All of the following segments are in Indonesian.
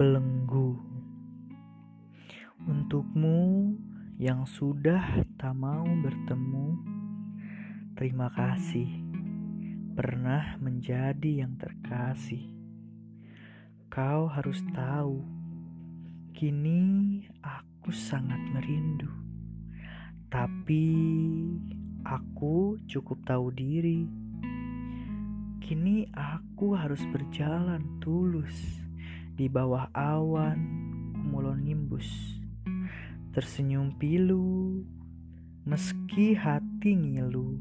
belenggu. Untukmu yang sudah tak mau bertemu, terima kasih pernah menjadi yang terkasih. Kau harus tahu, kini aku sangat merindu, tapi aku cukup tahu diri. Kini aku harus berjalan tulus di bawah awan cumulonimbus. Tersenyum pilu, meski hati ngilu.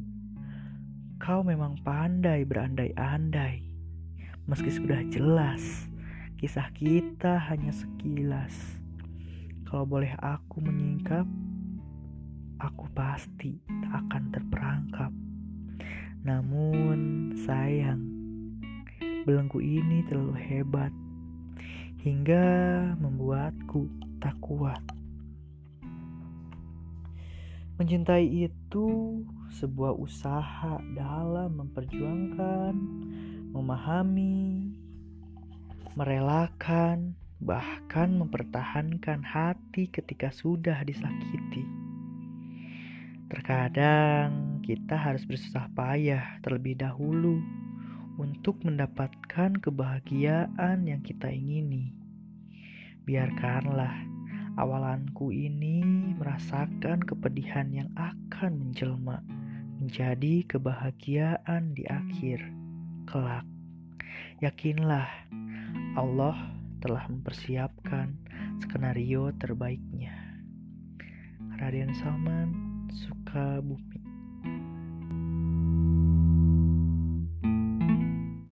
Kau memang pandai berandai-andai, meski sudah jelas kisah kita hanya sekilas. Kalau boleh aku menyingkap, aku pasti tak akan terperangkap. Namun sayang, belenggu ini terlalu hebat hingga membuatku tak kuat. Mencintai itu sebuah usaha dalam memperjuangkan, memahami, merelakan, bahkan mempertahankan hati ketika sudah disakiti. Terkadang kita harus bersusah payah terlebih dahulu untuk mendapatkan kebahagiaan yang kita ingini. Biarkanlah awalanku ini merasakan kepedihan yang akan menjelma menjadi kebahagiaan di akhir kelak. Yakinlah, Allah telah mempersiapkan skenario terbaiknya. Raden Salman suka buku